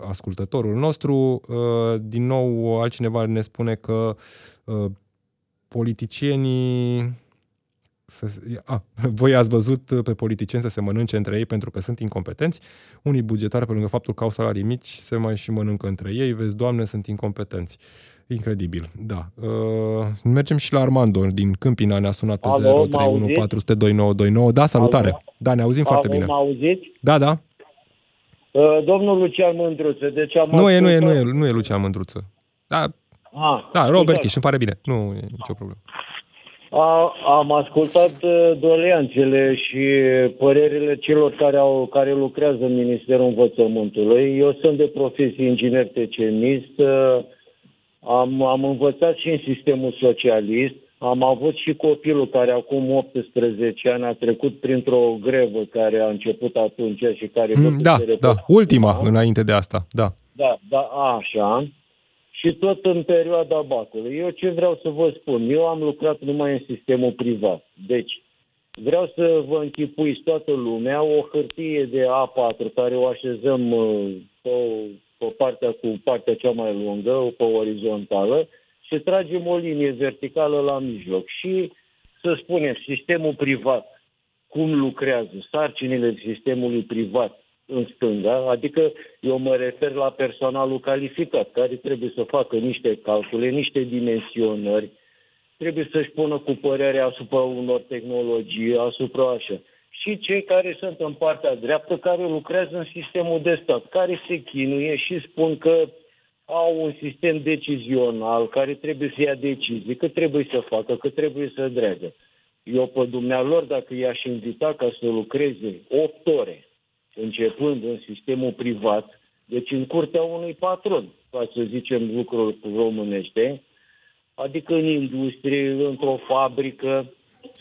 ascultătorul nostru. Uh, din nou, altcineva ne spune că uh, politicienii să, a, voi ați văzut pe politicieni să se mănânce între ei pentru că sunt incompetenți. Unii bugetari, pe lângă faptul că au salarii mici, se mai și mănâncă între ei. Vezi, doamne, sunt incompetenți. Incredibil, da. Uh, mergem și la Armando din Câmpina, ne-a sunat pe 031 400 2929. Da, salutare. Alo? Da, ne auzim Alo, foarte bine. Mă auziți? Da, da. Uh, domnul Lucian Mândruță, deci am Nu e, nu e, nu e, nu e Lucian Mândruță. Da, ah, da Robert Chiș, îmi pare bine. Nu e nicio problemă. A, am ascultat uh, doleanțele și părerile celor care, au, care lucrează în Ministerul Învățământului. Eu sunt de profesie inginer TCMist, uh, am, am învățat și în sistemul socialist, am avut și copilul care acum 18 ani a trecut printr-o grevă care a început atunci și care... Mm, da, da, ultima înainte de asta, da. Da, da, așa și tot în perioada bacului. Eu ce vreau să vă spun? Eu am lucrat numai în sistemul privat. Deci, vreau să vă închipuiți toată lumea o hârtie de A4 care o așezăm uh, pe, pe partea cu partea cea mai lungă, pe orizontală, și tragem o linie verticală la mijloc. Și să spunem, sistemul privat, cum lucrează, sarcinile sistemului privat, în stânga, adică eu mă refer la personalul calificat, care trebuie să facă niște calcule, niște dimensionări, trebuie să-și pună cu părerea asupra unor tehnologii, asupra așa. Și cei care sunt în partea dreaptă, care lucrează în sistemul de stat, care se chinuie și spun că au un sistem decizional care trebuie să ia decizii, că trebuie să facă, că trebuie să dreagă. Eu pe dumnealor, dacă i-aș invita ca să lucreze 8 ore începând în sistemul privat, deci în curtea unui patron, ca să zicem lucruri românește, adică în industrie, într-o fabrică,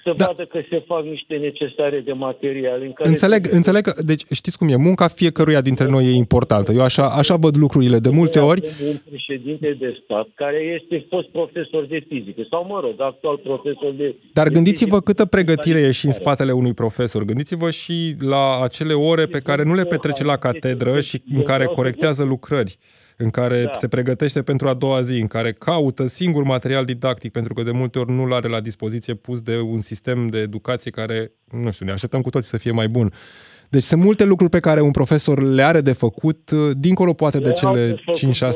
să da. vadă că se fac niște necesare de materiale. În care înțeleg, înțeleg că, deci știți cum e, munca fiecăruia dintre noi e importantă. Eu așa, așa văd lucrurile de multe ori. Un președinte de stat care este fost profesor de fizică sau, mă rog, actual profesor de Dar gândiți-vă câtă pregătire e și în spatele unui profesor. Gândiți-vă și la acele ore pe care nu le petrece la catedră și în care corectează lucrări în care da. se pregătește pentru a doua zi, în care caută singur material didactic, pentru că de multe ori nu-l are la dispoziție pus de un sistem de educație care, nu știu, ne așteptăm cu toții să fie mai bun. Deci sunt multe lucruri pe care un profesor le are de făcut, dincolo poate de cele 5-6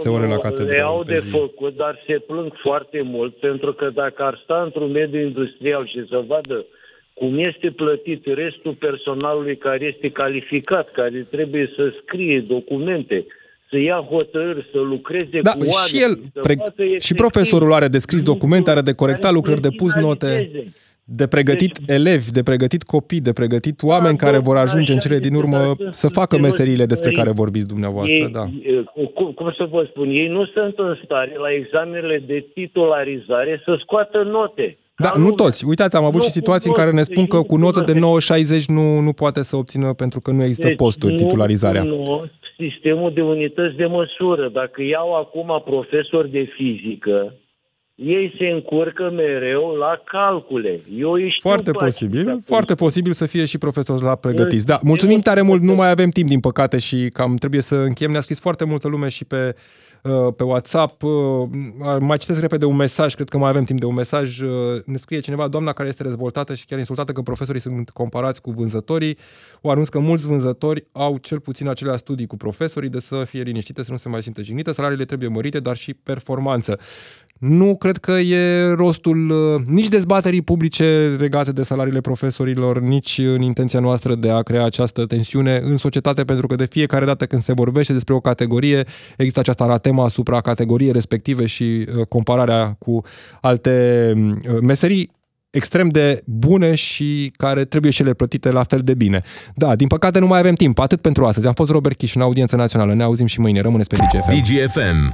ore la catedră. Le au de zi. făcut, dar se plâng foarte mult, pentru că dacă ar sta într-un mediu industrial și să vadă cum este plătit restul personalului care este calificat, care trebuie să scrie documente, să ia hotărâri, să lucreze Da, cu oameni. și el, să pre- facă și efectiv profesorul are de scris lucruri documente, are de corectat care lucrări, să de pus note, finalizeze. de pregătit Deci- elevi, de pregătit copii, de pregătit oameni Da, care da, vor ajunge în așa cele din este, urmă dar sunt să facă serios meseriile despre părinți. care vorbiți dumneavoastră, ei, da. e, cum, cum să vă spun, ei nu sunt în stare la examenele de titularizare să scoată note. Da, Ca nu lumea. toți. Uitați, am avut Nu și situații în cu care ne toți, spun că nu cu cu notă de toți. 9,60 nu, nu poate să obțină pentru că nu există Deci posturi, nu titularizarea. cunosc sistemul de unități de măsură. Dacă iau acum profesori de fizică, ei se încurcă mereu la calcule. Eu îi știu Foarte pe posibil, aceștia. foarte posibil să fie și profesori la pregătiți. Da, Eu- mulțumim eu- tare mult, nu mai avem timp din păcate și cam trebuie să încheiem. Ne-a scris foarte multă lume și pe, uh, pe WhatsApp. Uh, Mai citesc repede un mesaj, cred că mai avem timp de un mesaj. Uh, Ne scrie cineva, doamna care este rezvoltată și chiar insultată că profesorii sunt comparați cu vânzătorii. O anunț că mulți vânzători au cel puțin aceleași studii cu profesorii, de să fie liniștită, să nu se mai simtă jignită. Salariile trebuie mărite, dar și performanță. Nu cred că e rostul uh, nici dezbaterii publice legate de salariile profesorilor, nici în intenția noastră de a crea această tensiune în societate, pentru că de fiecare dată când se vorbește despre o categorie, există această anatema asupra categoriei respective și uh, compararea cu alte uh, meserii extrem de bune și care trebuie și ele plătite la fel de bine. Da, din păcate nu mai avem timp. Atât pentru astăzi. Am fost Robert Chiș în audiență națională. Ne auzim și mâine. Rămâneți pe DGFM. DGFM.